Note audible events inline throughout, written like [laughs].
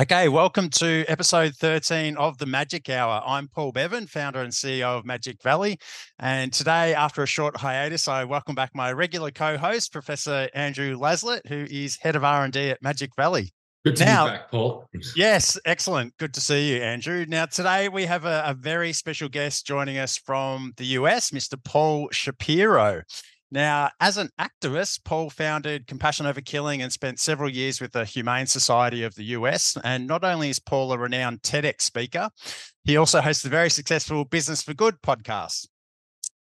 Okay, welcome to episode 13 of the Magic Hour. I'm Paul Bevan, founder and CEO of Magic Valley. And today, after a short hiatus, I welcome back my regular co-host, Professor Andrew Laslett, who is head of R&D at Magic Valley. Good to now, be back, Paul. Yes, excellent. Good to see you, Andrew. Now, today we have a, a very special guest joining us from the US, Mr. Paul Shapiro. Now, as an activist, Paul founded Compassion Over Killing and spent several years with the Humane Society of the US. And not only is Paul a renowned TEDx speaker, he also hosts the very successful Business for Good podcast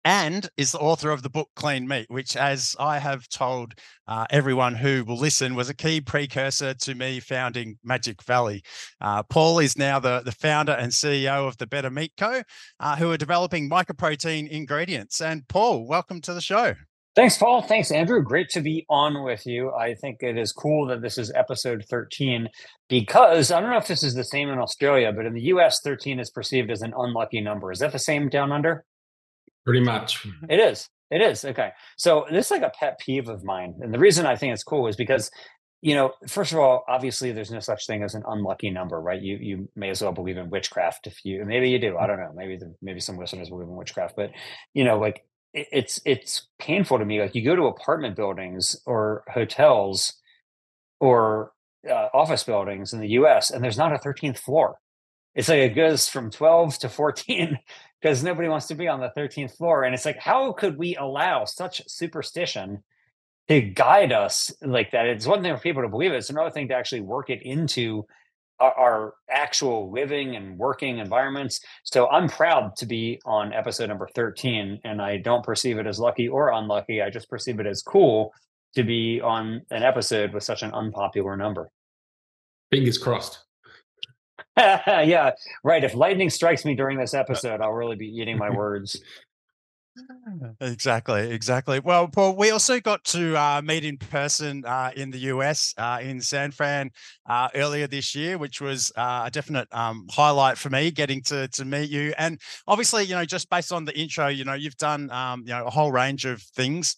and is the author of the book Clean Meat, which, as I have told uh, everyone who will listen, was a key precursor to me founding Magic Valley. Uh, Paul is now the, the founder and CEO of the Better Meat Co., uh, who are developing mycoprotein ingredients. And Paul, welcome to the show. Thanks, Paul. Thanks, Andrew. Great to be on with you. I think it is cool that this is episode 13 because I don't know if this is the same in Australia, but in the US, 13 is perceived as an unlucky number. Is that the same down under? Pretty much. [laughs] It is. It is. Okay. So this is like a pet peeve of mine. And the reason I think it's cool is because you know, first of all, obviously there's no such thing as an unlucky number, right? You you may as well believe in witchcraft if you maybe you do. I don't know. Maybe the, maybe some listeners believe in witchcraft, but you know, like it's it's painful to me. Like you go to apartment buildings or hotels or uh, office buildings in the U.S. and there's not a 13th floor. It's like it goes from 12 to 14 [laughs] because nobody wants to be on the 13th floor. And it's like, how could we allow such superstition to guide us like that? It's one thing for people to believe it. It's another thing to actually work it into our, our, actual living and working environments. So I'm proud to be on episode number 13, and I don't perceive it as lucky or unlucky. I just perceive it as cool to be on an episode with such an unpopular number. Fingers crossed. [laughs] yeah, right. If lightning strikes me during this uh, episode, I'll really be eating my words. [laughs] Exactly, exactly. Well, Paul, we also got to uh, meet in person uh, in the US uh, in San Fran uh, earlier this year, which was uh, a definite um, highlight for me getting to to meet you. And obviously, you know, just based on the intro, you know, you've done um, you know a whole range of things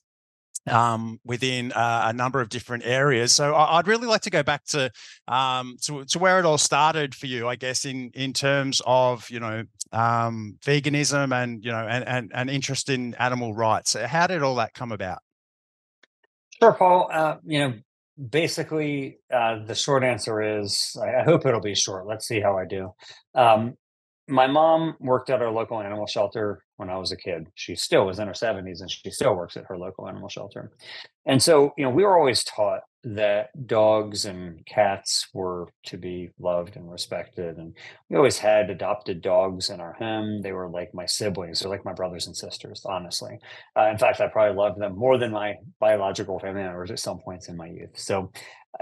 um, within uh, a number of different areas. So I'd really like to go back to, um, to to where it all started for you, I guess, in in terms of you know um, veganism and you know and, and and interest in animal rights. How did all that come about? Sure, Paul. Uh, you know, basically, uh, the short answer is I, I, hope it'll be short. Let's see how I do. Um, my mom worked at our local animal shelter when I was a kid. She still was in her 70s and she still works at her local animal shelter. And so, you know, we were always taught that dogs and cats were to be loved and respected. And we always had adopted dogs in our home. They were like my siblings, they're like my brothers and sisters, honestly. Uh, in fact, I probably loved them more than my biological family members at some points in my youth. So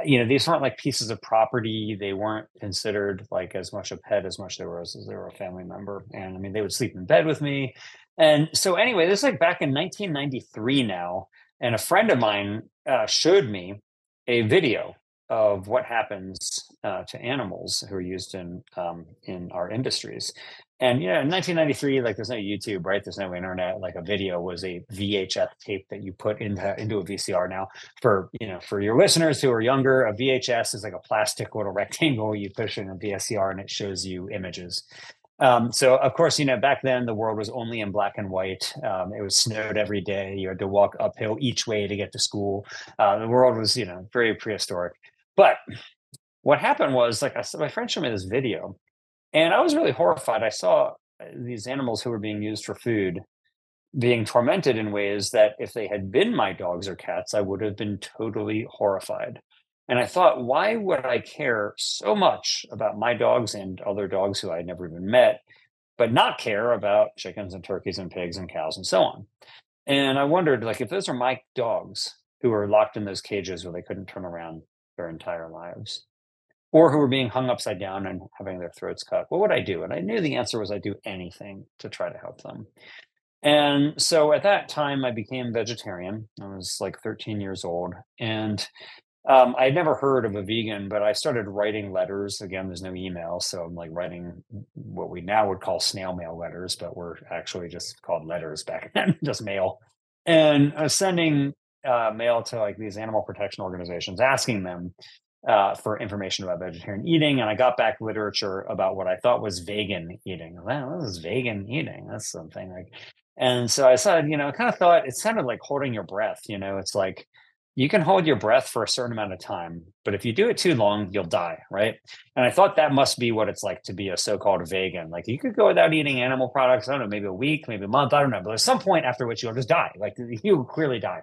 you know these weren't like pieces of property. They weren't considered like as much a pet as much they were as, as they were a family member. And i mean they would sleep in bed with me. And so anyway this is like back in 1993 now and a friend of mine uh, showed me a video of what happens uh, to animals who are used in um, in our industries and you know, in 1993, like there's no YouTube, right? There's no internet. Like a video was a VHS tape that you put into into a VCR. Now, for you know, for your listeners who are younger, a VHS is like a plastic little [laughs] rectangle you push in a VCR and it shows you images. Um, so of course, you know, back then the world was only in black and white. Um, it was snowed every day. You had to walk uphill each way to get to school. Uh, the world was, you know, very prehistoric. But what happened was, like, I, said, my friend showed me this video, and I was really horrified. I saw uh, these animals who were being used for food being tormented in ways that if they had been my dogs or cats, I would have been totally horrified. And I thought, why would I care so much about my dogs and other dogs who I had never even met, but not care about chickens and turkeys and pigs and cows and so on? And I wondered, like, if those are my dogs who are locked in those cages where they couldn't turn around their entire lives, or who were being hung upside down and having their throats cut. What would I do? And I knew the answer was I'd do anything to try to help them. And so at that time, I became vegetarian. I was like 13 years old. And um, I had never heard of a vegan, but I started writing letters. Again, there's no email. So I'm like writing what we now would call snail mail letters, but were actually just called letters back [laughs] then, just mail. And I was sending uh, mail to like these animal protection organizations asking them uh, for information about vegetarian eating, and I got back literature about what I thought was vegan eating. Wow, this is vegan eating. That's something like. And so I said, you know, I kind of thought it sounded like holding your breath. You know, it's like you can hold your breath for a certain amount of time, but if you do it too long, you'll die, right? And I thought that must be what it's like to be a so-called vegan. Like you could go without eating animal products, I don't know, maybe a week, maybe a month, I don't know, but there's some point after which you'll just die. Like you clearly die.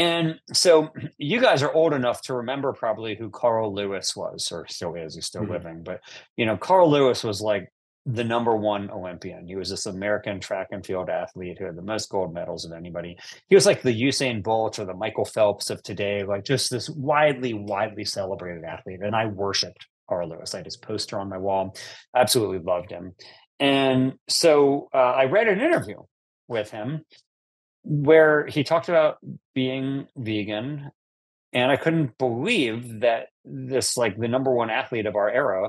And so you guys are old enough to remember probably who Carl Lewis was, or still is, he's still mm-hmm. living. But you know, Carl Lewis was like the number one Olympian. He was this American track and field athlete who had the most gold medals of anybody. He was like the Usain Bolt or the Michael Phelps of today, like just this widely, widely celebrated athlete. And I worshipped Carl Lewis. I had his poster on my wall. Absolutely loved him. And so uh, I read an interview with him where he talked about being vegan and i couldn't believe that this like the number one athlete of our era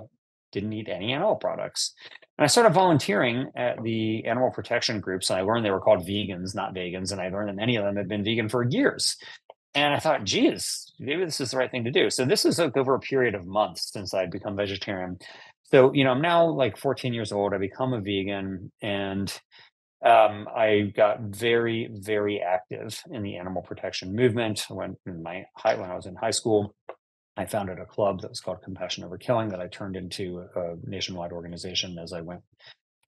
didn't eat any animal products. And i started volunteering at the animal protection groups and i learned they were called vegans not vegans and i learned that many of them had been vegan for years. And i thought geez maybe this is the right thing to do. So this is like over a period of months since i'd become vegetarian. So you know i'm now like 14 years old i become a vegan and um, I got very, very active in the animal protection movement. When my high, when I was in high school, I founded a club that was called Compassion Over Killing that I turned into a nationwide organization as I went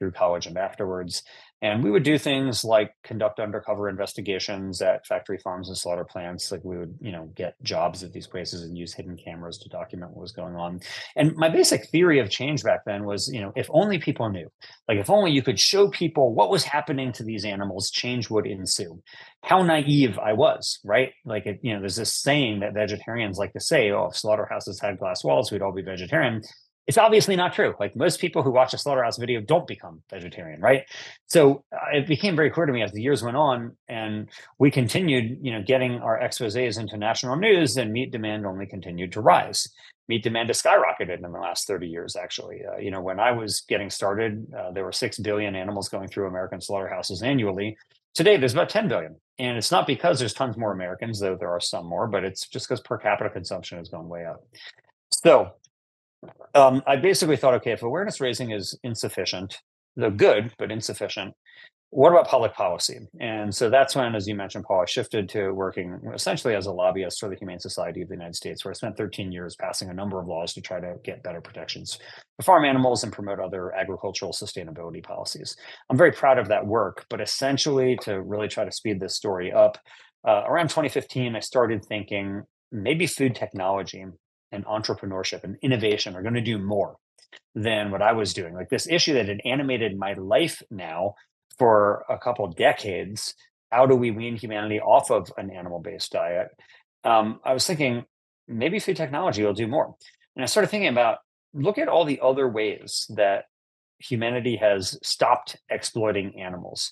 through college and afterwards. And we would do things like conduct undercover investigations at factory farms and slaughter plants. Like we would, you know, get jobs at these places and use hidden cameras to document what was going on. And my basic theory of change back then was, you know, if only people knew, like if only you could show people what was happening to these animals, change would ensue. How naive I was, right? Like, it, you know, there's this saying that vegetarians like to say, oh, if slaughterhouses had glass walls, we'd all be vegetarian it's obviously not true. Like most people who watch a slaughterhouse video don't become vegetarian, right? So uh, it became very clear to me as the years went on, and we continued, you know, getting our exposés into national news, and meat demand only continued to rise. Meat demand has skyrocketed in the last 30 years, actually. Uh, you know, when I was getting started, uh, there were 6 billion animals going through American slaughterhouses annually. Today, there's about 10 billion. And it's not because there's tons more Americans, though there are some more, but it's just because per capita consumption has gone way up. So um, I basically thought, okay, if awareness raising is insufficient, the good but insufficient, what about public policy? And so that's when, as you mentioned, Paul, I shifted to working essentially as a lobbyist for the Humane Society of the United States, where I spent 13 years passing a number of laws to try to get better protections for farm animals and promote other agricultural sustainability policies. I'm very proud of that work, but essentially to really try to speed this story up, uh, around 2015, I started thinking maybe food technology and entrepreneurship and innovation are going to do more than what I was doing. Like this issue that had animated my life now for a couple decades. How do we wean humanity off of an animal based diet? Um, I was thinking maybe food technology will do more. And I started thinking about look at all the other ways that humanity has stopped exploiting animals.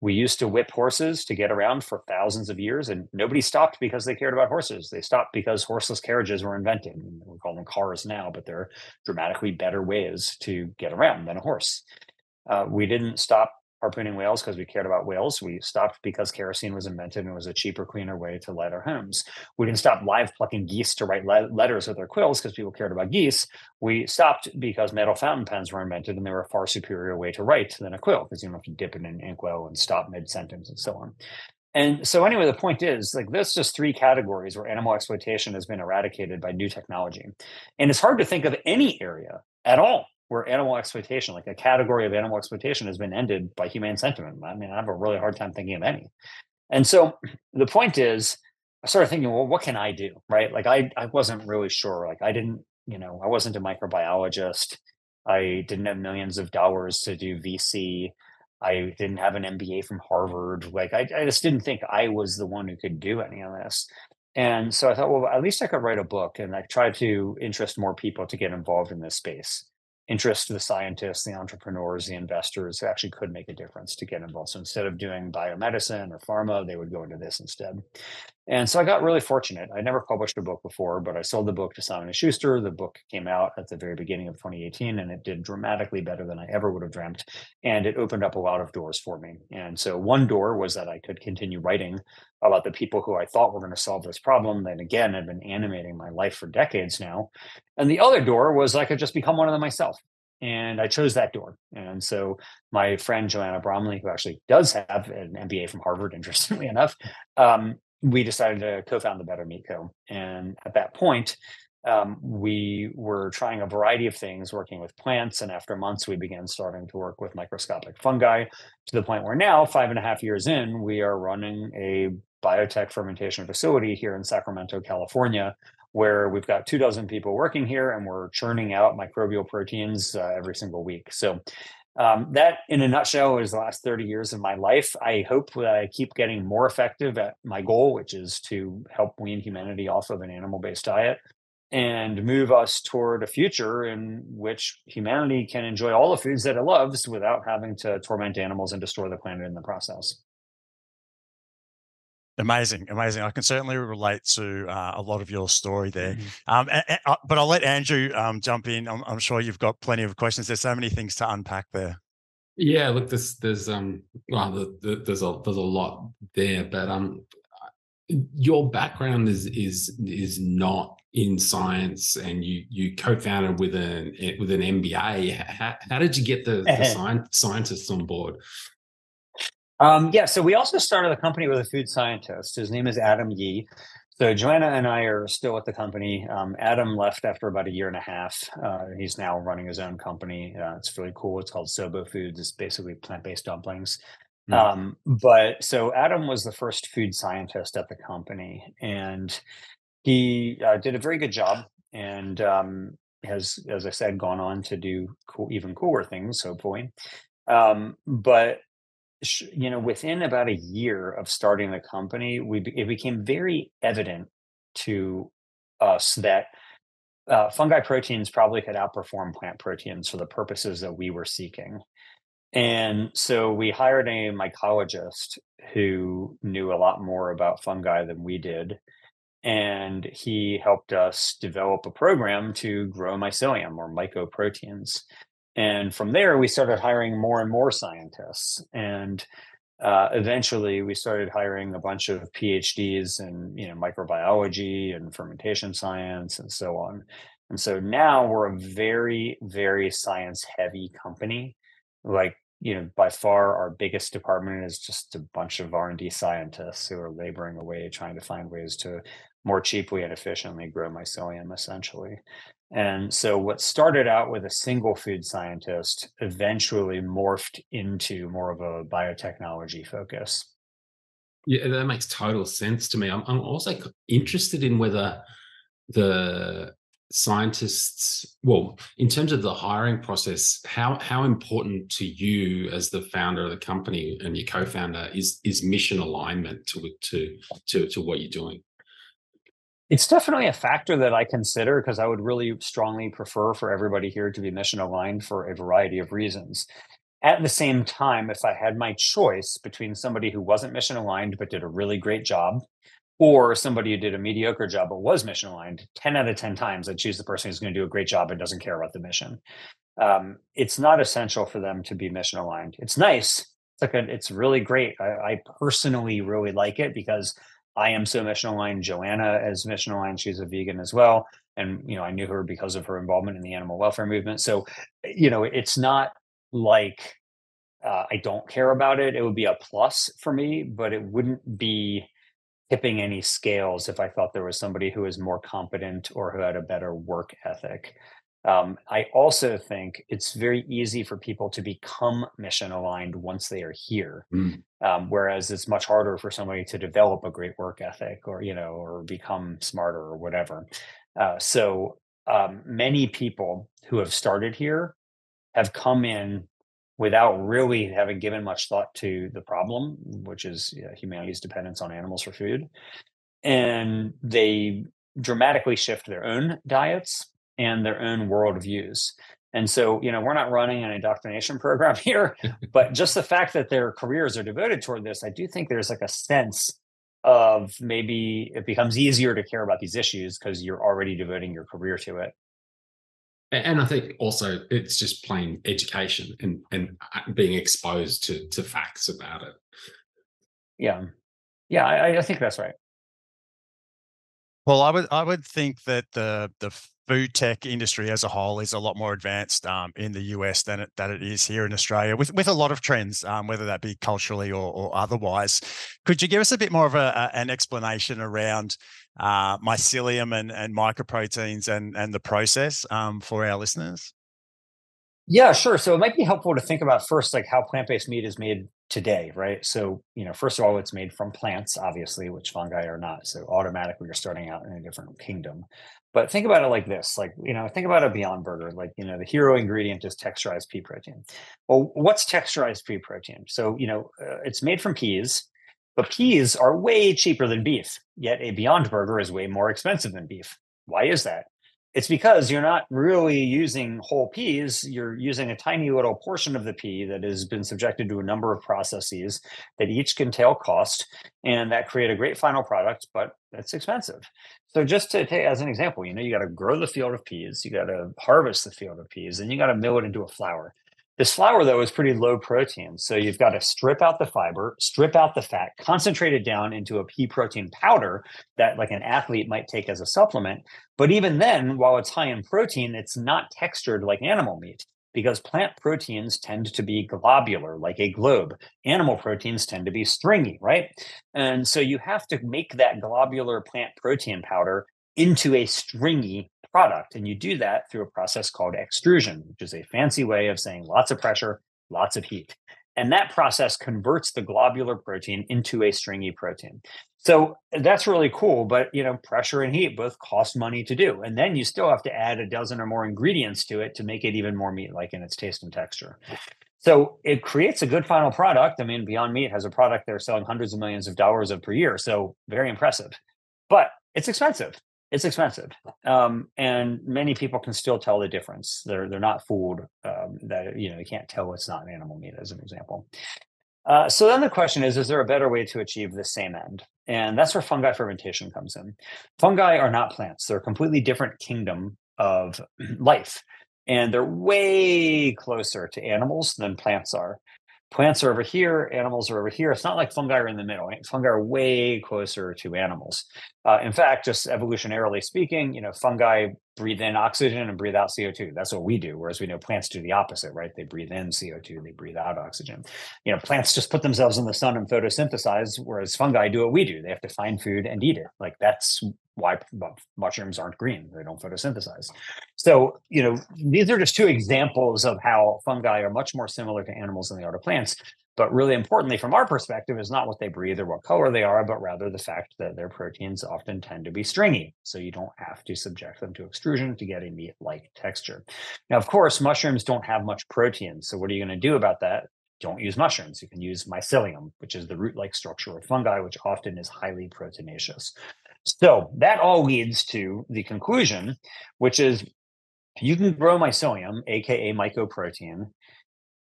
We used to whip horses to get around for thousands of years, and nobody stopped because they cared about horses. They stopped because horseless carriages were invented. We call them cars now, but they're dramatically better ways to get around than a horse. Uh, we didn't stop harpooning whales because we cared about whales. We stopped because kerosene was invented and it was a cheaper, cleaner way to light our homes. We didn't stop live plucking geese to write le- letters with their quills because people cared about geese. We stopped because metal fountain pens were invented and they were a far superior way to write than a quill because you don't have to dip it in inkwell and stop mid sentence and so on. And so, anyway, the point is like there's just three categories where animal exploitation has been eradicated by new technology. And it's hard to think of any area at all where animal exploitation, like a category of animal exploitation, has been ended by humane sentiment. I mean, I have a really hard time thinking of any. And so [clears throat] the point is, I started thinking, well, what can I do? Right. Like I, I wasn't really sure. Like I didn't, you know, I wasn't a microbiologist. I didn't have millions of dollars to do VC. I didn't have an MBA from Harvard. Like I, I just didn't think I was the one who could do any of this. And so I thought, well, at least I could write a book and I tried to interest more people to get involved in this space interest to the scientists, the entrepreneurs, the investors actually could make a difference to get involved. So instead of doing biomedicine or pharma, they would go into this instead. And so I got really fortunate. I never published a book before, but I sold the book to Simon & Schuster. The book came out at the very beginning of 2018 and it did dramatically better than I ever would have dreamt. And it opened up a lot of doors for me. And so one door was that I could continue writing about the people who I thought were going to solve this problem that again had been animating my life for decades now. And the other door was I could just become one of them myself. And I chose that door. And so my friend Joanna Bromley, who actually does have an MBA from Harvard, [laughs] interestingly enough, um, we decided to co-found the Better Meat Co. And at that point, um, we were trying a variety of things working with plants and after months we began starting to work with microscopic fungi to the point where now five and a half years in we are running a biotech fermentation facility here in sacramento california where we've got two dozen people working here and we're churning out microbial proteins uh, every single week so um, that in a nutshell is the last 30 years of my life i hope that i keep getting more effective at my goal which is to help wean humanity off of an animal-based diet and move us toward a future in which humanity can enjoy all the foods that it loves without having to torment animals and destroy the planet in the process. Amazing, amazing. I can certainly relate to uh, a lot of your story there. Mm-hmm. Um, a, a, uh, but I'll let Andrew um, jump in. I'm, I'm, sure you've got plenty of questions. There's so many things to unpack there. Yeah, look, there's there's um well, the, the, there's a there's a lot there, but um your background is is is not in science and you you co-founded with an with an MBA. How, how did you get the, the [laughs] science, scientists on board? Um, yeah, so we also started the company with a food scientist. His name is Adam Yee. So Joanna and I are still at the company. Um, Adam left after about a year and a half. Uh, he's now running his own company. Uh, it's really cool. It's called Sobo Foods. It's basically plant-based dumplings. Mm. Um, but so Adam was the first food scientist at the company, and he uh, did a very good job and um, has, as I said, gone on to do cool, even cooler things, hopefully. Um, but you know, within about a year of starting the company, we it became very evident to us that uh, fungi proteins probably could outperform plant proteins for the purposes that we were seeking. And so we hired a mycologist who knew a lot more about fungi than we did and he helped us develop a program to grow mycelium or mycoproteins. And from there, we started hiring more and more scientists. And uh, eventually, we started hiring a bunch of PhDs in you know microbiology and fermentation science and so on. And so now we're a very, very science heavy company. Like you know, by far our biggest department is just a bunch of R and D scientists who are laboring away trying to find ways to more cheaply and efficiently grow mycelium essentially. And so what started out with a single food scientist eventually morphed into more of a biotechnology focus. Yeah, that makes total sense to me. I'm, I'm also interested in whether the scientists well in terms of the hiring process how how important to you as the founder of the company and your co-founder is is mission alignment to to to, to what you're doing it's definitely a factor that I consider because I would really strongly prefer for everybody here to be mission aligned for a variety of reasons. At the same time, if I had my choice between somebody who wasn't mission aligned but did a really great job, or somebody who did a mediocre job but was mission aligned, 10 out of 10 times I'd choose the person who's going to do a great job and doesn't care about the mission. Um, it's not essential for them to be mission aligned. It's nice. It's like a, it's really great. I, I personally really like it because I am so mission aligned. Joanna is mission aligned. She's a vegan as well. And, you know, I knew her because of her involvement in the animal welfare movement. So, you know, it's not like uh, I don't care about it. It would be a plus for me, but it wouldn't be tipping any scales if I thought there was somebody who was more competent or who had a better work ethic. Um, I also think it's very easy for people to become mission aligned once they are here, mm. um, whereas it's much harder for somebody to develop a great work ethic or you know or become smarter or whatever. Uh, so um, many people who have started here have come in without really having given much thought to the problem, which is you know, humanity's dependence on animals for food, and they dramatically shift their own diets and their own worldviews. And so, you know, we're not running an indoctrination [laughs] program here, but just the fact that their careers are devoted toward this, I do think there's like a sense of maybe it becomes easier to care about these issues because you're already devoting your career to it. And I think also it's just plain education and, and uh, being exposed to, to facts about it. Yeah. Yeah, I, I think that's right. Well, I would I would think that the the food tech industry as a whole is a lot more advanced um, in the US than it, that it is here in Australia, with with a lot of trends, um, whether that be culturally or, or, otherwise. Could you give us a bit more of a, a, an explanation around uh, mycelium and, and mycoproteins and and the process um, for our listeners? Yeah, sure. So it might be helpful to think about first, like how plant based meat is made today, right? So, you know, first of all, it's made from plants, obviously, which fungi are not. So automatically you're starting out in a different kingdom. But think about it like this, like, you know, think about a Beyond Burger, like, you know, the hero ingredient is texturized pea protein. Well, what's texturized pea protein? So, you know, uh, it's made from peas, but peas are way cheaper than beef, yet a Beyond Burger is way more expensive than beef. Why is that? It's because you're not really using whole peas you're using a tiny little portion of the pea that has been subjected to a number of processes that each can tail cost and that create a great final product but it's expensive. So just to take as an example you know you got to grow the field of peas you got to harvest the field of peas and you got to mill it into a flour this flour, though, is pretty low protein. So you've got to strip out the fiber, strip out the fat, concentrate it down into a pea protein powder that, like an athlete, might take as a supplement. But even then, while it's high in protein, it's not textured like animal meat because plant proteins tend to be globular, like a globe. Animal proteins tend to be stringy, right? And so you have to make that globular plant protein powder into a stringy product. And you do that through a process called extrusion, which is a fancy way of saying lots of pressure, lots of heat. And that process converts the globular protein into a stringy protein. So that's really cool, but you know, pressure and heat both cost money to do. And then you still have to add a dozen or more ingredients to it to make it even more meat-like in its taste and texture. So it creates a good final product. I mean, Beyond Meat has a product they're selling hundreds of millions of dollars of per year. So very impressive. But it's expensive it's expensive um, and many people can still tell the difference. They're they're not fooled um, that you know you can't tell it's not animal meat as an example. Uh, so then the question is is there a better way to achieve the same end? And that's where fungi fermentation comes in. Fungi are not plants. They're a completely different kingdom of [clears throat] life and they're way closer to animals than plants are plants are over here, animals are over here. It's not like fungi are in the middle. Fungi are way closer to animals. Uh, in fact, just evolutionarily speaking, you know, fungi breathe in oxygen and breathe out CO2. That's what we do. Whereas we know plants do the opposite, right? They breathe in CO2, they breathe out oxygen. You know, plants just put themselves in the sun and photosynthesize, whereas fungi do what we do. They have to find food and eat it. Like that's why mushrooms aren't green. They don't photosynthesize. So, you know, these are just two examples of how fungi are much more similar to animals than they are to plants. But really importantly, from our perspective, is not what they breathe or what color they are, but rather the fact that their proteins often tend to be stringy. So you don't have to subject them to extrusion to get a meat like texture. Now, of course, mushrooms don't have much protein. So what are you going to do about that? Don't use mushrooms. You can use mycelium, which is the root like structure of fungi, which often is highly proteinaceous. So that all leads to the conclusion, which is you can grow mycelium, aka mycoprotein,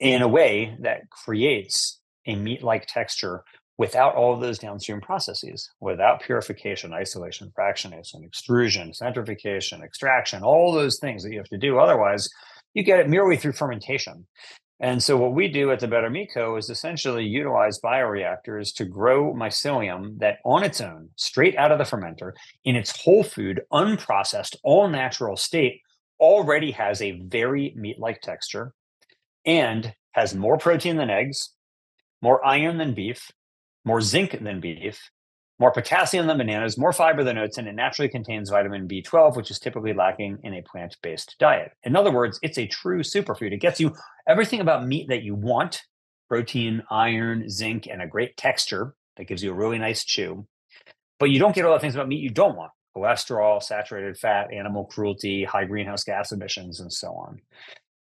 in a way that creates a meat like texture without all of those downstream processes, without purification, isolation, fractionation, extrusion, centrifugation, extraction, all those things that you have to do. Otherwise, you get it merely through fermentation. And so, what we do at the Better Meat is essentially utilize bioreactors to grow mycelium that, on its own, straight out of the fermenter, in its whole food, unprocessed, all natural state, already has a very meat like texture and has more protein than eggs, more iron than beef, more zinc than beef, more potassium than bananas, more fiber than oats, and it naturally contains vitamin B12, which is typically lacking in a plant based diet. In other words, it's a true superfood. It gets you everything about meat that you want protein, iron, zinc, and a great texture that gives you a really nice chew. But you don't get all the things about meat you don't want cholesterol, saturated fat, animal cruelty, high greenhouse gas emissions, and so on.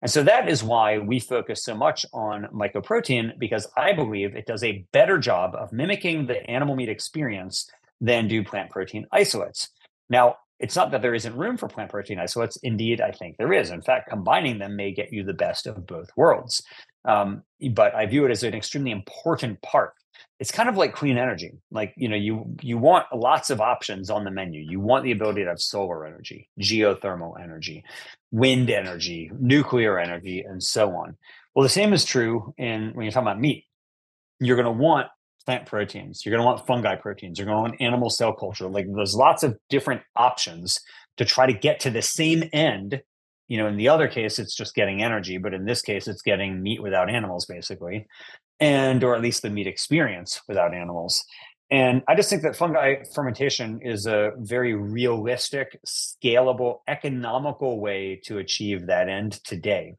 And so that is why we focus so much on mycoprotein because I believe it does a better job of mimicking the animal meat experience than do plant protein isolates. Now, it's not that there isn't room for plant protein isolates. Indeed, I think there is. In fact, combining them may get you the best of both worlds. Um, but I view it as an extremely important part it's kind of like clean energy like you know you you want lots of options on the menu you want the ability to have solar energy geothermal energy wind energy nuclear energy and so on well the same is true in when you're talking about meat you're going to want plant proteins. You're going to want fungi proteins. You're going to want animal cell culture. Like there's lots of different options to try to get to the same end. You know, in the other case, it's just getting energy, but in this case, it's getting meat without animals, basically, and or at least the meat experience without animals. And I just think that fungi fermentation is a very realistic, scalable, economical way to achieve that end today.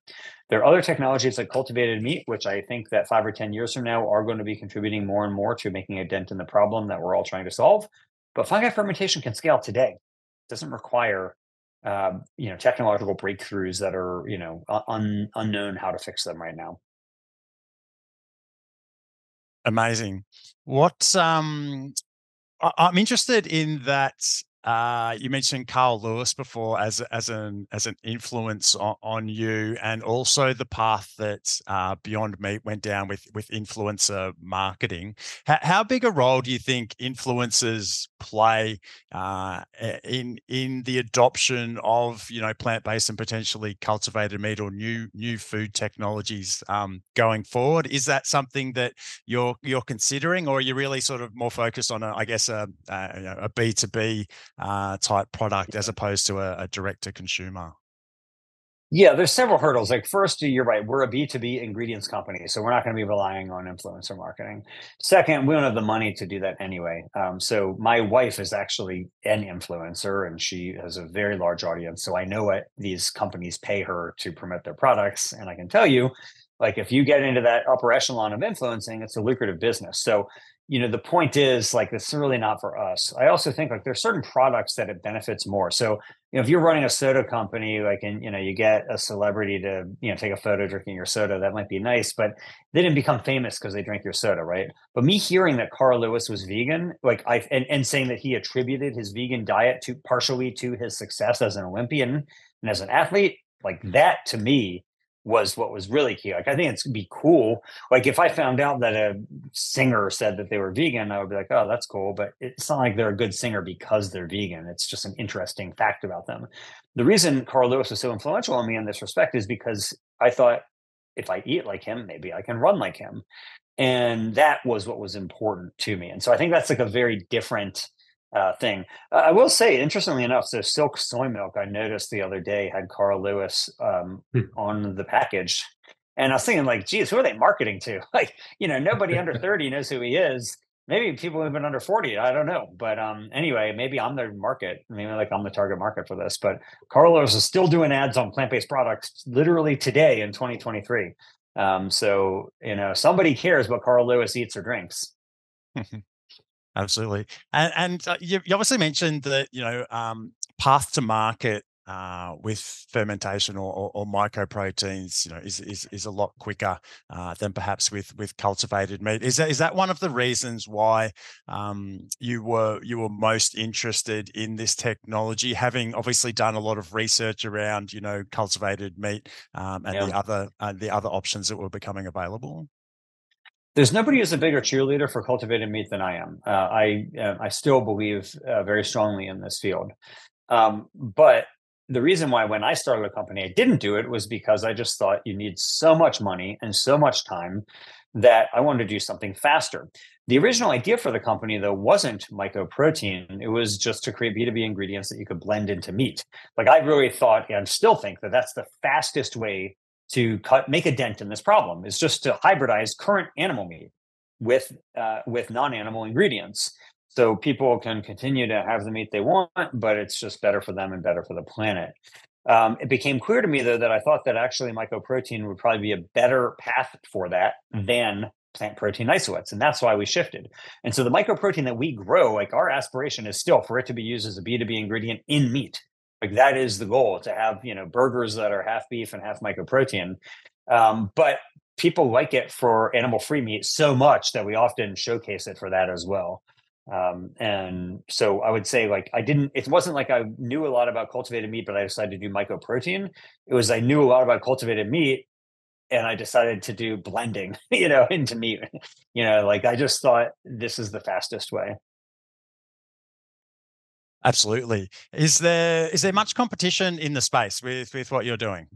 There are other technologies like cultivated meat, which I think that five or 10 years from now are going to be contributing more and more to making a dent in the problem that we're all trying to solve. But fungi fermentation can scale today. It doesn't require um, you know technological breakthroughs that are you know un, unknown how to fix them right now amazing. What um I, i'm interested in that uh, you mentioned Carl Lewis before as as an as an influence on, on you, and also the path that uh, Beyond Meat went down with with influencer marketing. How, how big a role do you think influencers play uh, in in the adoption of you know plant based and potentially cultivated meat or new new food technologies um, going forward? Is that something that you're you're considering, or are you really sort of more focused on a, I guess a a B two B uh, type product as opposed to a, a direct to consumer? Yeah, there's several hurdles. Like first, you're right. We're a B2B ingredients company, so we're not going to be relying on influencer marketing. Second, we don't have the money to do that anyway. Um, so my wife is actually an influencer and she has a very large audience. So I know what these companies pay her to promote their products. And I can tell you, like if you get into that upper echelon of influencing, it's a lucrative business. So you know the point is like this is really not for us. I also think like there's certain products that it benefits more. So you know if you're running a soda company like and you know you get a celebrity to you know take a photo drinking your soda that might be nice but they didn't become famous because they drank your soda right? But me hearing that carl lewis was vegan like i and, and saying that he attributed his vegan diet to partially to his success as an olympian and as an athlete like hmm. that to me was what was really key. Like I think it's be cool. Like if I found out that a singer said that they were vegan, I would be like, oh, that's cool. But it's not like they're a good singer because they're vegan. It's just an interesting fact about them. The reason Carl Lewis was so influential on me in this respect is because I thought if I eat like him, maybe I can run like him. And that was what was important to me. And so I think that's like a very different uh, thing. Uh, I will say, interestingly enough, so Silk soy milk I noticed the other day had Carl Lewis um, hmm. on the package, and I was thinking, like, geez, who are they marketing to? [laughs] Like, you know, nobody under [laughs] thirty knows who he is. Maybe people who've been under forty, I don't know. But um, anyway, maybe I'm the market. Maybe like I'm the target market for this. But Carl Lewis is still doing ads on plant based products literally today in 2023. Um, so you know, somebody cares what Carl Lewis eats or drinks. [laughs] Absolutely, and and uh, you, you, obviously mentioned that you know um, path to market uh, with fermentation or, or, or, mycoproteins, you know, is is, is a lot quicker uh, than perhaps with with cultivated meat. Is that is that one of the reasons why um, you were you were most interested in this technology, having obviously done a lot of research around you know cultivated meat um, and yeah. the other uh, the other options that were becoming available? There's nobody who's a bigger cheerleader for cultivated meat than I am. Uh, I uh, I still believe uh, very strongly in this field, um, but the reason why when I started a company I didn't do it was because I just thought you need so much money and so much time that I wanted to do something faster. The original idea for the company, though, wasn't mycoprotein. It was just to create B2B ingredients that you could blend into meat. Like I really thought and still think that that's the fastest way to cut make a dent in this problem is just to hybridize current animal meat with uh, with non-animal ingredients. So people can continue to have the meat they want but it's just better for them and better for the planet. Um, it became clear to me though that i thought that actually mycoprotein would probably be a better path for that than plant protein isolates and that's why we shifted. And so the mycoprotein that we grow like our aspiration is still for it to be used as a b2b ingredient in meat like that is the goal to have you know burgers that are half beef and half mycoprotein. Um, but people like it for animal free meat so much that we often showcase it for that as well. Um, and so I would say like I didn't. It wasn't like I knew a lot about cultivated meat, but I decided to do mycoprotein. It was I knew a lot about cultivated meat, and I decided to do blending, [laughs] you know, into meat. You know, like I just thought this is the fastest way. Absolutely. Is there is there much competition in the space with with what you're doing?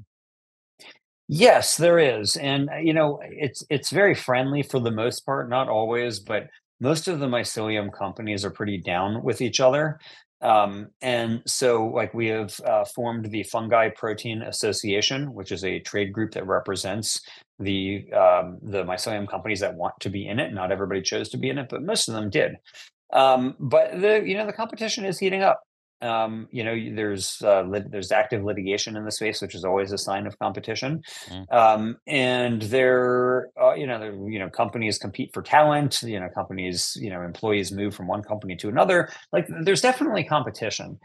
Yes, there is, and uh, you know, it's it's very friendly for the most part, not always, but most of the mycelium companies are pretty down with each other. Um, and so, like, we have uh, formed the Fungi Protein Association, which is a trade group that represents the um, the mycelium companies that want to be in it. Not everybody chose to be in it, but most of them did. Um, but the you know the competition is heating up. Um, you know, there's uh, lit- there's active litigation in the space, which is always a sign of competition. Mm. Um, and there, uh, you know, there, you know, companies compete for talent. You know, companies, you know, employees move from one company to another. Like, there's definitely competition.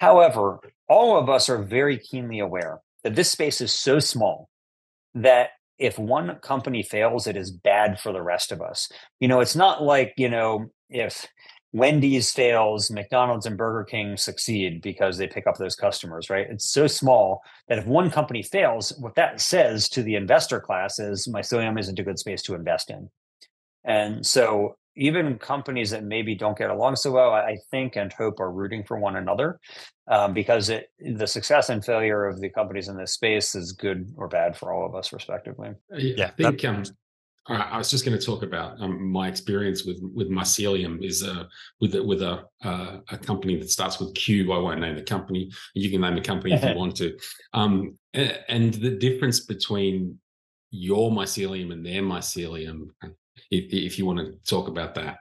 However, all of us are very keenly aware that this space is so small that if one company fails, it is bad for the rest of us. You know, it's not like you know if Wendy's fails, McDonald's and Burger King succeed because they pick up those customers, right? It's so small that if one company fails, what that says to the investor class is mycelium isn't a good space to invest in. And so even companies that maybe don't get along so well, I think and hope are rooting for one another um, because it, the success and failure of the companies in this space is good or bad for all of us, respectively. Yeah, I think um, all right, I was just going to talk about um, my experience with with mycelium is uh, with a, with a uh, a company that starts with Q. I won't name the company. You can name the company if you [laughs] want to. Um, and, and, the difference between your mycelium and their mycelium, if, if you want to talk about that.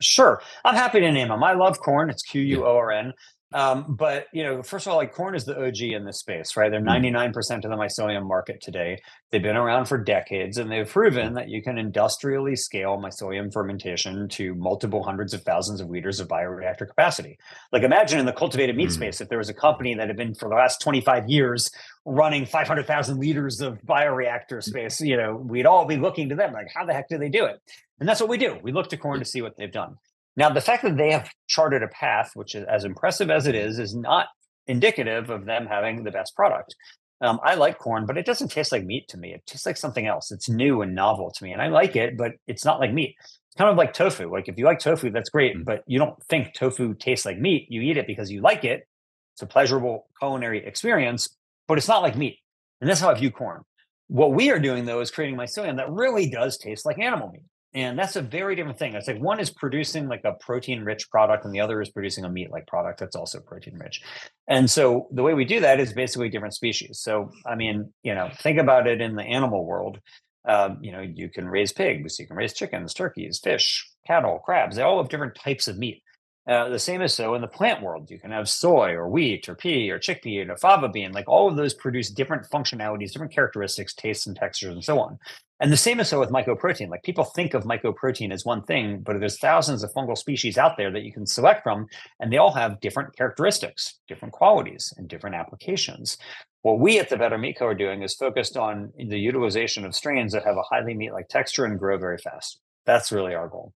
Sure, I'm happy to name them. I love Quorn. It's Q U O R N. Um, but you know, first of all, like Quorn is the OG in this space, right? They're 99% mm. of the mycelium market today. They've been around for decades and they've proven that you can industrially scale mycelium fermentation to multiple hundreds of thousands of liters of bioreactor capacity. Like imagine in the cultivated meat mm. space, if there was a company that had been for the last 25 years running 500,000 liters of bioreactor space, you know, we'd all be looking to them like, how the heck do they do it? And that's what we do. We look to Quorn to see what they've done. Now, the fact that they have charted a path, which is as impressive as it is, is not indicative of them having the best product. Um, I like Quorn, but it doesn't taste like meat to me. It tastes like something else. It's new and novel to me, and I like it, but it's not like meat. It's kind of like tofu. Like if you like tofu, that's great, but you don't think tofu tastes like meat. You eat it because you like it. It's a pleasurable culinary experience, but it's not like meat. And that's how I view Quorn. What we are doing though is creating mycelium that really does taste like animal meat. And that's a very different thing. It's like one is producing like a protein rich product and the other is producing a meat like product that's also protein rich. And so the way we do that is basically different species. So, I mean, you know, think about it in the animal world. Um, you know, you can raise pigs, you can raise chickens, turkeys, fish, cattle, crabs. They all have different types of meat. Uh, the same is so in the plant world. You can have soy or wheat or pea or chickpea or fava bean. Like all of those produce different functionalities, different characteristics, tastes, and textures, and so on. And the same is so with mycoprotein. Like people think of mycoprotein as one thing, but there's thousands of fungal species out there that you can select from, and they all have different characteristics, different qualities, and different applications. What we at the Better Meat Co are doing is focused on the utilization of strains that have a highly meat-like texture and grow very fast. That's really our goal.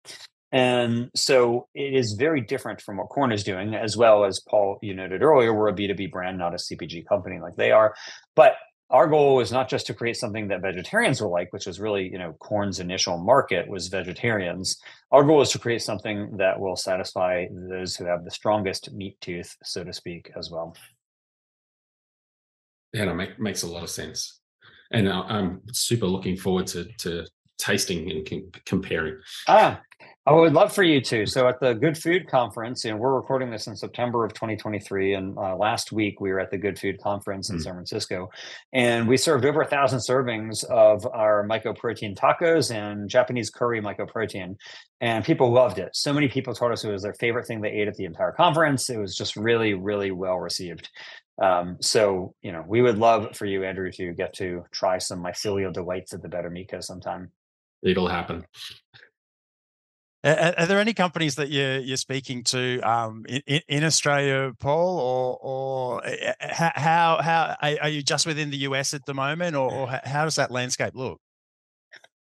And so it is very different from what Quorn is doing, as well as Paul, you noted earlier, we're a B2B brand, not a CPG company like they are. But our goal is not just to create something that vegetarians will like, which was really, you know, Quorn's initial market was vegetarians. Our goal is to create something that will satisfy those who have the strongest meat tooth, so to speak, as well. Yeah, that make, makes a lot of sense, and uh, I'm super looking forward to to tasting and com- comparing. Ah, I would love for you to. So at the Good Food Conference, and we're recording this in September of 2023. And uh, last week we were at the Good Food Conference in mm. San Francisco, and we served over a thousand servings of our mycoprotein tacos and Japanese curry mycoprotein, and people loved it. So many people told us it was their favorite thing they ate at the entire conference. It was just really, really well received. Um, so you know, we would love for you, Andrew, to get to try some mycelial delights at the Better Co sometime. It'll happen. Are, are, there any companies that you're you're speaking to um, in, in, Australia, Paul, or or eh, eh, how how are you just within the US at the moment, or, or how does that landscape look?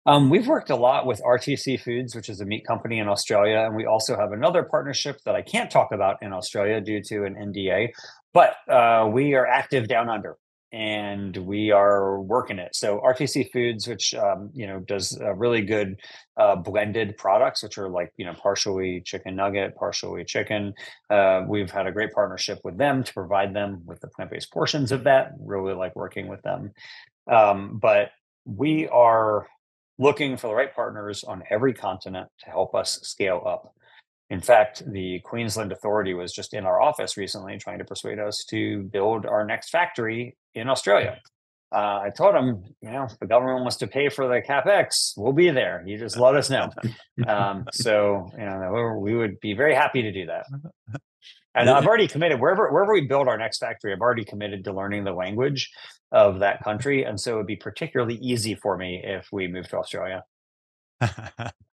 Um, we've worked a lot with RTC Foods, which is a meat company in Australia, and we also have another partnership that I can't talk about in Australia due to an NDA. But uh, we are active down under and we are working it. So RTC Foods, which um, you know does really good uh, blended products, which are like you know partially chicken nugget, partially chicken. Uh, we've had a great partnership with them to provide them with the plant based portions of that. Really like working with them. Um, but we are looking for the right partners on every continent to help us scale up. In fact, the Queensland Authority was just in our office recently trying to persuade us to build our next factory in Australia. Uh, I told them, you know, if the government wants to pay for the capex, we'll be there. You just let us know. Um, so, you know, we would be very happy to do that. And I've already committed wherever wherever we build our next factory. I've already committed to learning the language of that country, and so it would be particularly easy for me if we move to Australia. [laughs]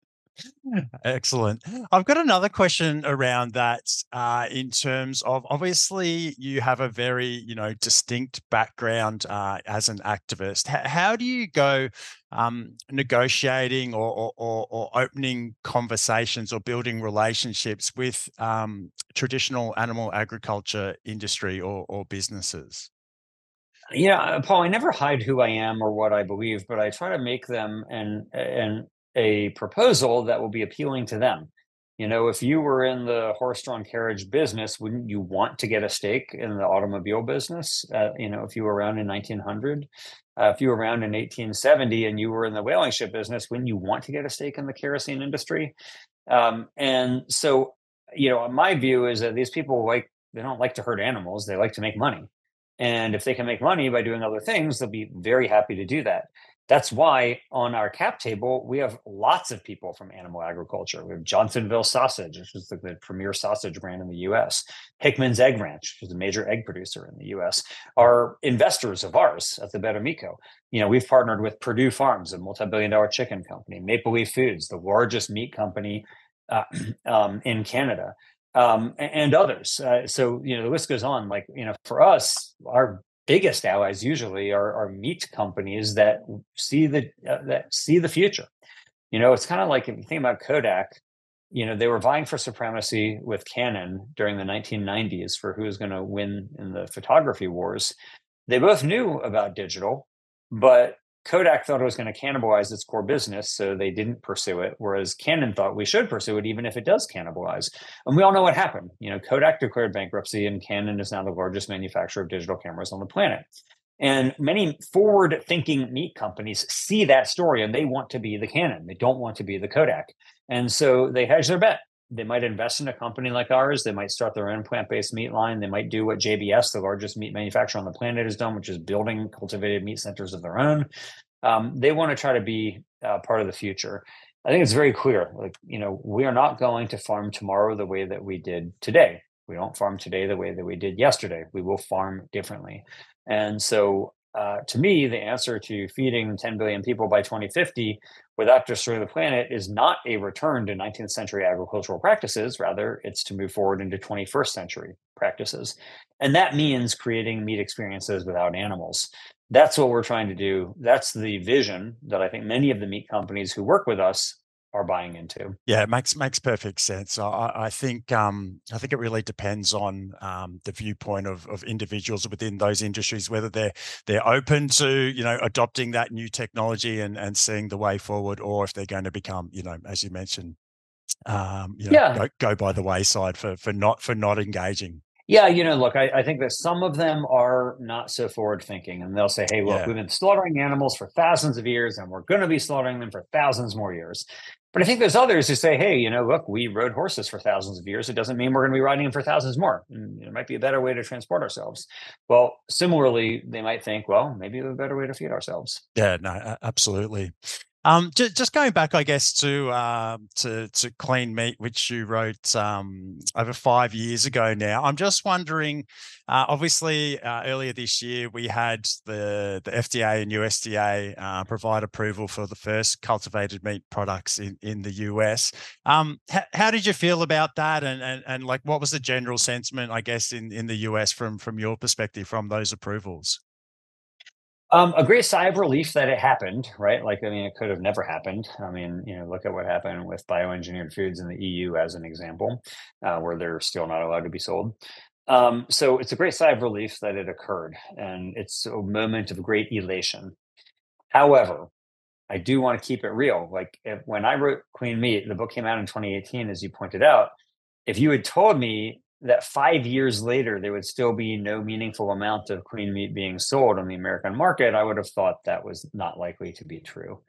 Excellent. I've got another question around that uh, in terms of obviously you have a very, you know, distinct background uh, as an activist. H- how do you go um, negotiating or, or, or, opening conversations or building relationships with um, traditional animal agriculture industry or, or businesses? Yeah, Paul, I never hide who I am or what I believe, but I try to make them and and a proposal that will be appealing to them. You know, if you were in the horse-drawn carriage business, wouldn't you want to get a stake in the automobile business? Uh, you know, if you were around in 1900, uh, if you were around in 1870 and you were in the whaling ship business, wouldn't you want to get a stake in the kerosene industry? Um, and so, you know, my view is that these people like they don't like to hurt animals; they like to make money. And if they can make money by doing other things, they'll be very happy to do that. That's why on our cap table, we have lots of people from animal agriculture. We have Johnsonville Sausage, which is the, the, premier sausage brand in the US, Hickman's Egg Ranch, which is a major egg producer in the US, are investors of ours at the Better Meat Co. You know, we've partnered with Perdue Farms, a multi billion dollar chicken company, Maple Leaf Foods, the largest meat company uh, [clears throat] um, in Canada. Um, and others. Uh, so you know the list goes on. Like you know, for us, our biggest allies usually are, are meat companies that see the uh, that see the future. You know, it's kind of like if you think about Kodak, you know, they were vying for supremacy with Canon during the 1990s for who was going to win in the photography wars. They both knew about digital, but Kodak thought it was going to cannibalize its core business, so they didn't pursue it. Whereas Canon thought we should pursue it, even if it does cannibalize. And we all know what happened. You know, Kodak declared bankruptcy, and Canon is now the largest manufacturer of digital cameras on the planet. And many forward-thinking meat companies see that story, and they want to be the Canon. They don't want to be the Kodak, and so they hedge their bet they might invest in a company like ours. They might start their own plant based meat line. They might do what JBS, the largest meat manufacturer on the planet, has done, which is building cultivated meat centers of their own. Um, they want to try to be uh, part of the future. I think it's very clear. Like, you know, we are not going to farm tomorrow the way that we did today. We don't farm today the way that we did yesterday. We will farm differently. And so uh, to me, the answer to feeding 10 billion people by 2050 without destroying the planet is not a return to 19th century agricultural practices. Rather, it's to move forward into 21st century practices. And that means creating meat experiences without animals. That's what we're trying to do. That's the vision that I think many of the meat companies who work with us are buying into. Yeah, it makes makes perfect sense. I, I think um, I think it really depends on um, the viewpoint of, of individuals within those industries, whether they're they're open to you know adopting that new technology and and seeing the way forward, or if they're going to become you know as you mentioned, um, you know, yeah. go, go by the wayside for for not for not engaging. Yeah, you know, look, I, I, think that some of them are not so forward thinking, and they'll say, "Hey, look, yeah. we've been slaughtering animals for thousands of years, and we're going to be slaughtering them for thousands more years." But I think there's others who say, hey, you know, look, we rode horses for thousands of years. It doesn't mean we're going to be riding them for thousands more. Mm, and it might be a better way to transport ourselves. Well, similarly, they might think, well, maybe a better way to feed ourselves. Yeah, no, absolutely. Um, just, just going back, I guess, to uh, to to clean meat, which you wrote um, over five years ago now. I'm just wondering. Uh, obviously, uh, earlier this year we had the the FDA and USDA uh, provide approval for the first cultivated meat products in, in the US. Um, h- how did you feel about that, and, and and like what was the general sentiment, I guess, in in the US from from your perspective from those approvals? Um, a great sigh of relief that it happened, right? Like, I mean, it could have never happened. I mean, you know, look at what happened with bioengineered foods in the EU as an example, uh, where they're still not allowed to be sold. Um, so it's a great sigh of relief that it occurred, and it's a moment of great elation. However, I do want to keep it real. Like if, when I wrote Clean Meat, the book came out in 2018, as you pointed out. If you had told me that five years later there would still be no meaningful amount of clean meat being sold on the American market, I would have thought that was not likely to be true.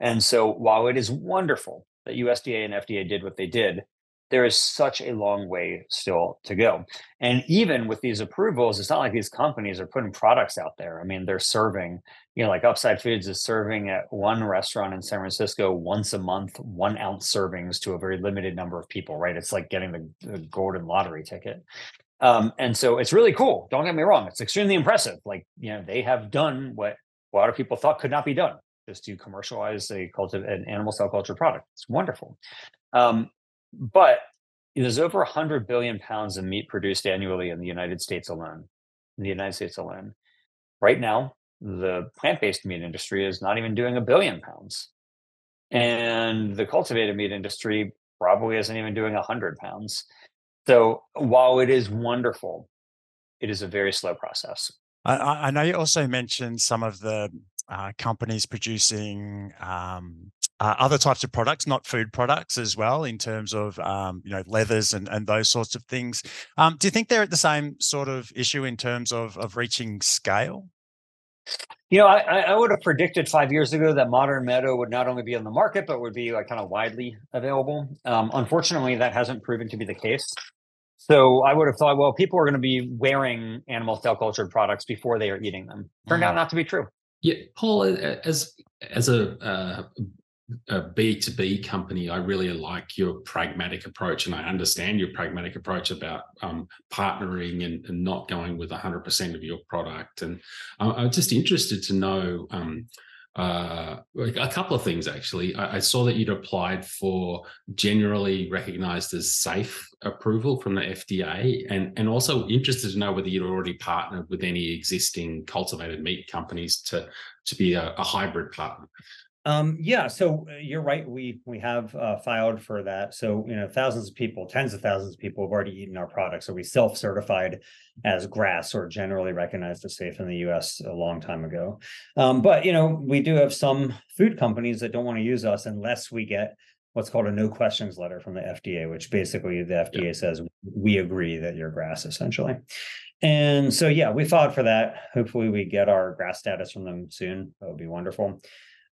And so while it is wonderful that USDA and FDA did what they did, there is such a long way still to go. And even with these approvals, it's not like these companies are putting products out there. I mean, they're serving, you know, like Upside Foods is serving at one restaurant in San Francisco once a month, one ounce servings to a very limited number of people, right? It's like getting the, the golden lottery ticket. Um, and so it's really cool. Don't get me wrong. It's extremely impressive. Like, you know, they have done what a lot of people thought could not be done just to commercialize a culture, an animal cell culture product. It's wonderful. Um, but there's over 100 billion pounds of meat produced annually in the United States alone. In the United States alone. Right now, the plant based meat industry is not even doing a billion pounds. And the cultivated meat industry probably isn't even doing 100 pounds. So while it is wonderful, it is a very slow process. I, I know you also mentioned some of the uh, companies producing um, uh, other types of products, not food products as well, in terms of um, you know leathers and, and those sorts of things. Um, do you think they're at the same sort of issue in terms of of reaching scale? You know, I, I would have predicted five years ago that modern meadow would not only be on the market but would be like kind of widely available. Um, unfortunately, that hasn't proven to be the case. So I would have thought, well, people are going to be wearing animal cell cultured products before they are eating them. Turned mm. out not to be true. Yeah, Paul, as as a uh, a B2B company, I really like your pragmatic approach. And I understand your pragmatic approach about um, partnering and, and, not going with 100% of your product. And I'm just interested to know um, uh, a couple of things, actually. I, I, saw that you'd applied for generally recognized as safe approval from the FDA, and, and also interested to know whether you'd already partnered with any existing cultivated meat companies to, to be a, a hybrid partner. Um, yeah, so uh, you're right. We we have uh, filed for that. So you know, thousands of people, tens of thousands of people have already eaten our product. So we self-certified as GRAS or generally recognized as safe in the U.S. a long time ago. Um, but you know, we do have some food companies that don't want to use us unless we get what's called a no questions letter from the FDA, which basically the FDA says we agree that you're GRAS essentially. And so yeah, we filed for that. Hopefully, we get our GRAS status from them soon. That would be wonderful.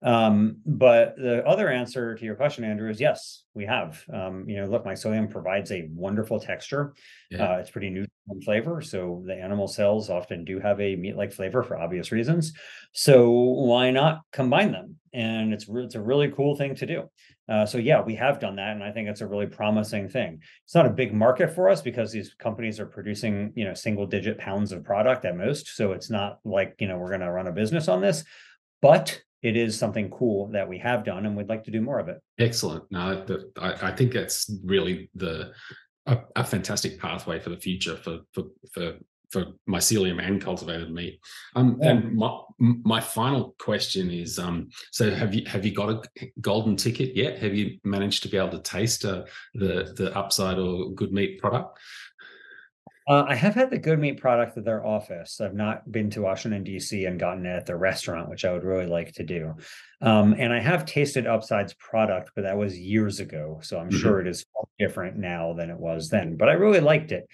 Um, but the other answer to your question, Andrew, is yes, we have. Um, you know, look, mycelium provides a wonderful texture. Yeah. Uh, it's pretty neutral in flavor, so the animal cells often do have a meat-like flavor for obvious reasons. So why not combine them? And it's it's a really cool thing to do. Uh, so yeah, we have done that, and I think it's a really promising thing. It's not a big market for us because these companies are producing you know single-digit pounds of product at most. So it's not like you know we're going to run a business on this, but it is something cool that we have done and we'd like to do more of it. Excellent. No, the, I, I, think that's really the a, a, fantastic pathway for the future for for for for mycelium and cultivated meat. Um, yeah. And my my final question is: um, so have you have you got a golden ticket yet? Have you managed to be able to taste uh, the the upside or good meat product? Uh, I have had the Good Meat product at their office. I've not been to Washington D.C. and gotten it at the restaurant, which I would really like to do. Um, and I have tasted Upside's product, but that was years ago, so I'm mm-hmm. sure it is different now than it was then. But I really liked it.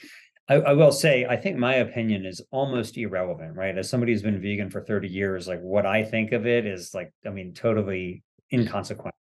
I, I, will say, I think my opinion is almost irrelevant, right? As somebody who's been vegan for 30 years, like what I think of it is like, I mean, totally inconsequential.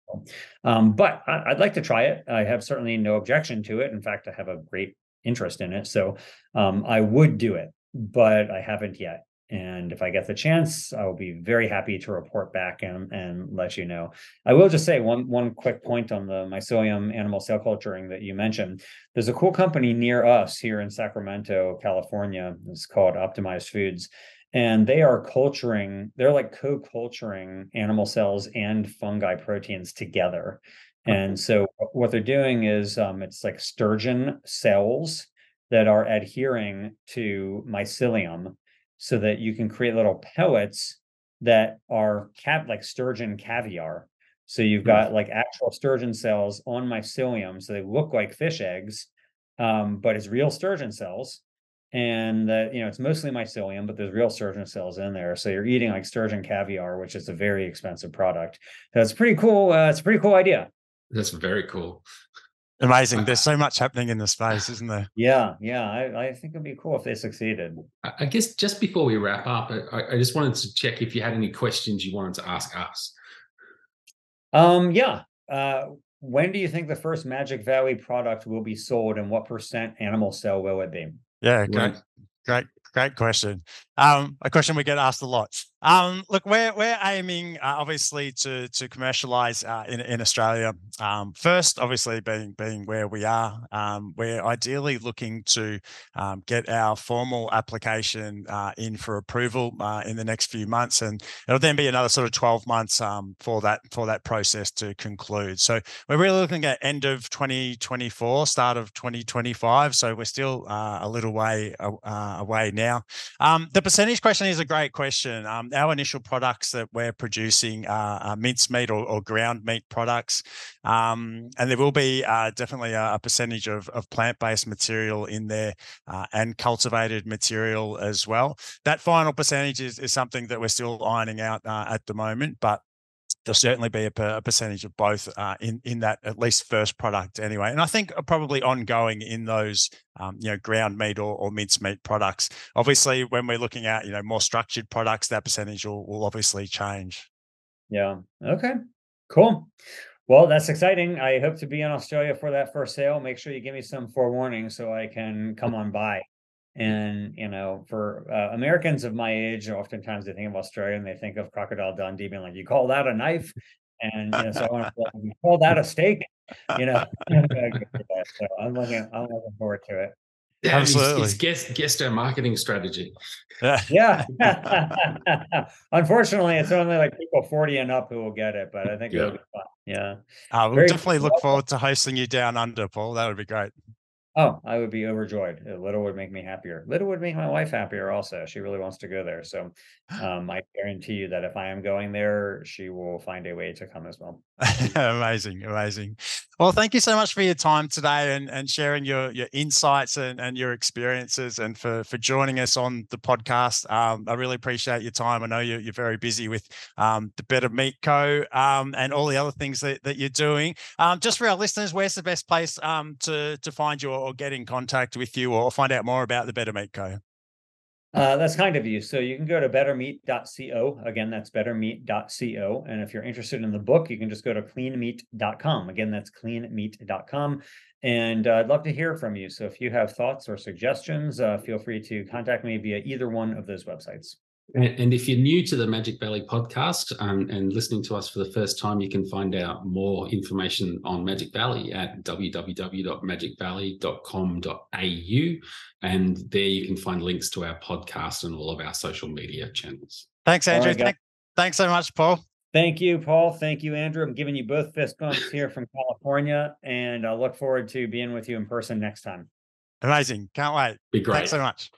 Um, but I, would like to try it. I have certainly no objection to it. In fact, I have a great interest in it. So um, I would do it, but I haven't yet. And if I get the chance, I will be very happy to report back and, and let you know. I will just say one one quick point on the mycelium animal cell culturing that you mentioned. There's a cool company near us here in Sacramento, California. It's called Optimized Foods. And they are culturing, they're like co-culturing animal cells and fungi proteins together. And so what they're doing is um, it's like sturgeon cells that are adhering to mycelium so that you can create little pellets that are cap like sturgeon caviar. So you've hmm. got like actual sturgeon cells on mycelium. So they look like fish eggs, um, but it's real sturgeon cells. And that, you know, it's mostly mycelium, but there's real sturgeon cells in there. So you're eating like sturgeon caviar, which is a very expensive product. That's pretty cool. Uh, it's a pretty cool idea. That's very cool. Amazing. There's so much happening in the space, isn't there? Yeah, yeah. I, I think it'd be cool if they succeeded. I guess just before we wrap up, I, I just wanted to check if you had any questions you wanted to ask us. Um, yeah. Uh, when do you think the first Magic Valley product will be sold, and what percent animal cell will it be? Yeah, great, great, great question. Um, a question we get asked a lot. Um, look, we're we're aiming uh, obviously to to commercialize uh, in in Australia. Um, first, obviously being being where we are, um, we're ideally looking to um, get our formal application uh, in for approval uh, in the next few months, and it'll then be another sort of twelve months um, for that for that process to conclude. So we're really looking at end of 2024, start of 2025. So we're still uh, a little way uh, away now. Um, the percentage question is a great question. Um, our initial products that we're producing are, are mincemeat or, or, ground meat products. Um, and there will be uh, definitely a, a, percentage of, of plant based material in there uh, and cultivated material as well. That final percentage is, is something that we're still ironing out uh, at the moment, but there'll certainly be a, a percentage of both uh, in in that at least first product anyway. And I think uh, probably ongoing in those um, you know ground meat or, or mince meat products. Obviously, when we're looking at you know more structured products, that percentage will, will obviously change. Yeah. Okay. Cool. Well, that's exciting. I hope to be in Australia for that first sale. Make sure you give me some forewarning so I can come [laughs] on by. And you know, for uh, Americans of my age, oftentimes they think of Australia and they think of Crocodile Dundee being like, "You call that a knife?" And you know, so I want to you call that a steak? You know, [laughs] so I'm looking, I'm looking forward to it. Yeah, Absolutely, it's, it's guest guest our marketing strategy. [laughs] [laughs] Yeah. Unfortunately, it's only like people 40 and up who will get it, but I think yeah. it'll be fun. Yeah. Uh, we'll Very definitely cool. look forward to hosting you down under, Paul. That would be great. Oh, I would be overjoyed. Little would make me happier. Little would make my wife happier also. She really wants to go there. So [gasps] um, I guarantee you that if I am going there, she will find a way to come as well. [laughs] amazing, amazing. Well, thank you so much for your time today and, and sharing your, your insights and, and your experiences and for, for joining us on the podcast. Um, I really appreciate your time. I know you're, you're very busy with um, the Better Meat Co. Um, and all the other things that, that you're doing. Um, just for our listeners, where's the best place um, to, to find you or get in contact with you or find out more about the Better Meat Co.? Uh, that's kind of you. So you can go to bettermeat.co. Again, that's bettermeat.co. And if you're interested in the book, you can just go to cleanmeat.com. Again, that's cleanmeat.com. And uh, I'd love to hear from you. So if you have thoughts or suggestions, uh, feel free to contact me via either one of those websites. And if you're new to the Magic Valley podcast um, and listening to us for the first time, you can find out more information on Magic Valley at www.magicvalley.com.au. And there you can find links to our podcast and all of our social media channels. Thanks, Andrew. Right, Thank, thanks so much, Paul. Thank you, Paul. Thank you, Andrew. I'm giving you both fist bumps here from California, and I look forward to being with you in person next time. Amazing. Can't wait. Be great. Thanks so much.